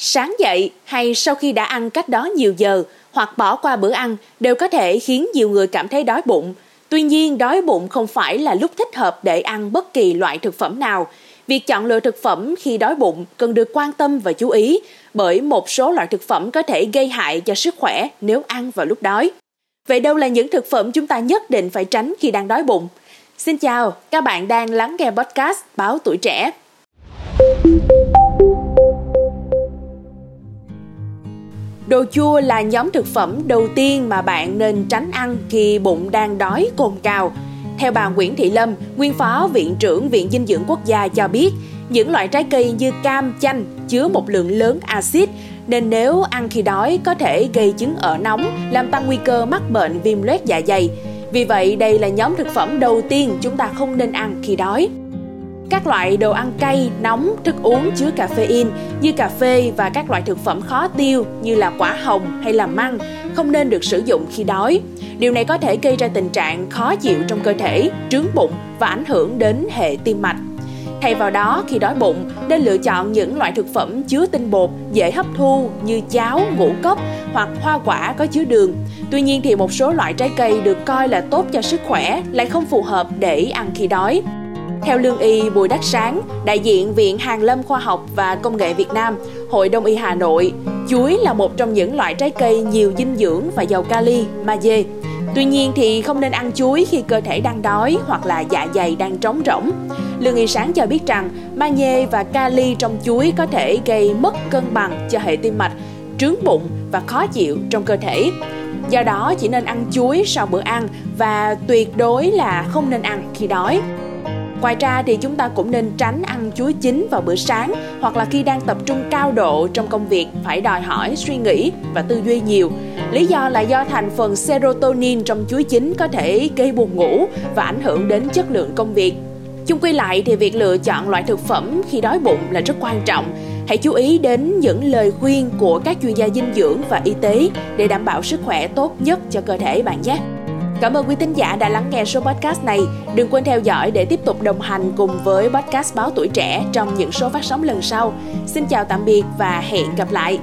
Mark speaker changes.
Speaker 1: Sáng dậy hay sau khi đã ăn cách đó nhiều giờ hoặc bỏ qua bữa ăn đều có thể khiến nhiều người cảm thấy đói bụng. Tuy nhiên, đói bụng không phải là lúc thích hợp để ăn bất kỳ loại thực phẩm nào. Việc chọn lựa thực phẩm khi đói bụng cần được quan tâm và chú ý bởi một số loại thực phẩm có thể gây hại cho sức khỏe nếu ăn vào lúc đói. Vậy đâu là những thực phẩm chúng ta nhất định phải tránh khi đang đói bụng? Xin chào, các bạn đang lắng nghe podcast Báo Tuổi Trẻ. Đồ chua là nhóm thực phẩm đầu tiên mà bạn nên tránh ăn khi bụng đang đói cồn cào. Theo bà Nguyễn Thị Lâm, nguyên phó viện trưởng Viện Dinh dưỡng Quốc gia cho biết, những loại trái cây như cam, chanh chứa một lượng lớn axit nên nếu ăn khi đói có thể gây chứng ở nóng, làm tăng nguy cơ mắc bệnh viêm loét dạ dày. Vì vậy, đây là nhóm thực phẩm đầu tiên chúng ta không nên ăn khi đói. Các loại đồ ăn cay, nóng, thức uống chứa caffeine như cà phê và các loại thực phẩm khó tiêu như là quả hồng hay là măng không nên được sử dụng khi đói. Điều này có thể gây ra tình trạng khó chịu trong cơ thể, trướng bụng và ảnh hưởng đến hệ tim mạch. Thay vào đó, khi đói bụng, nên lựa chọn những loại thực phẩm chứa tinh bột dễ hấp thu như cháo, ngũ cốc hoặc hoa quả có chứa đường. Tuy nhiên thì một số loại trái cây được coi là tốt cho sức khỏe lại không phù hợp để ăn khi đói. Theo lương y Bùi Đắc Sáng, đại diện Viện Hàn Lâm Khoa học và Công nghệ Việt Nam, Hội Đông y Hà Nội, chuối là một trong những loại trái cây nhiều dinh dưỡng và giàu kali, magie. Tuy nhiên thì không nên ăn chuối khi cơ thể đang đói hoặc là dạ dày đang trống rỗng. Lương Y Sáng cho biết rằng magie và kali trong chuối có thể gây mất cân bằng cho hệ tim mạch, trướng bụng và khó chịu trong cơ thể. Do đó chỉ nên ăn chuối sau bữa ăn và tuyệt đối là không nên ăn khi đói. Ngoài ra thì chúng ta cũng nên tránh ăn chuối chín vào bữa sáng hoặc là khi đang tập trung cao độ trong công việc, phải đòi hỏi suy nghĩ và tư duy nhiều. Lý do là do thành phần serotonin trong chuối chín có thể gây buồn ngủ và ảnh hưởng đến chất lượng công việc. Chung quy lại thì việc lựa chọn loại thực phẩm khi đói bụng là rất quan trọng. Hãy chú ý đến những lời khuyên của các chuyên gia dinh dưỡng và y tế để đảm bảo sức khỏe tốt nhất cho cơ thể bạn nhé. Cảm ơn quý thính giả đã lắng nghe số podcast này. Đừng quên theo dõi để tiếp tục đồng hành cùng với podcast Báo Tuổi Trẻ trong những số phát sóng lần sau. Xin chào tạm biệt và hẹn gặp lại.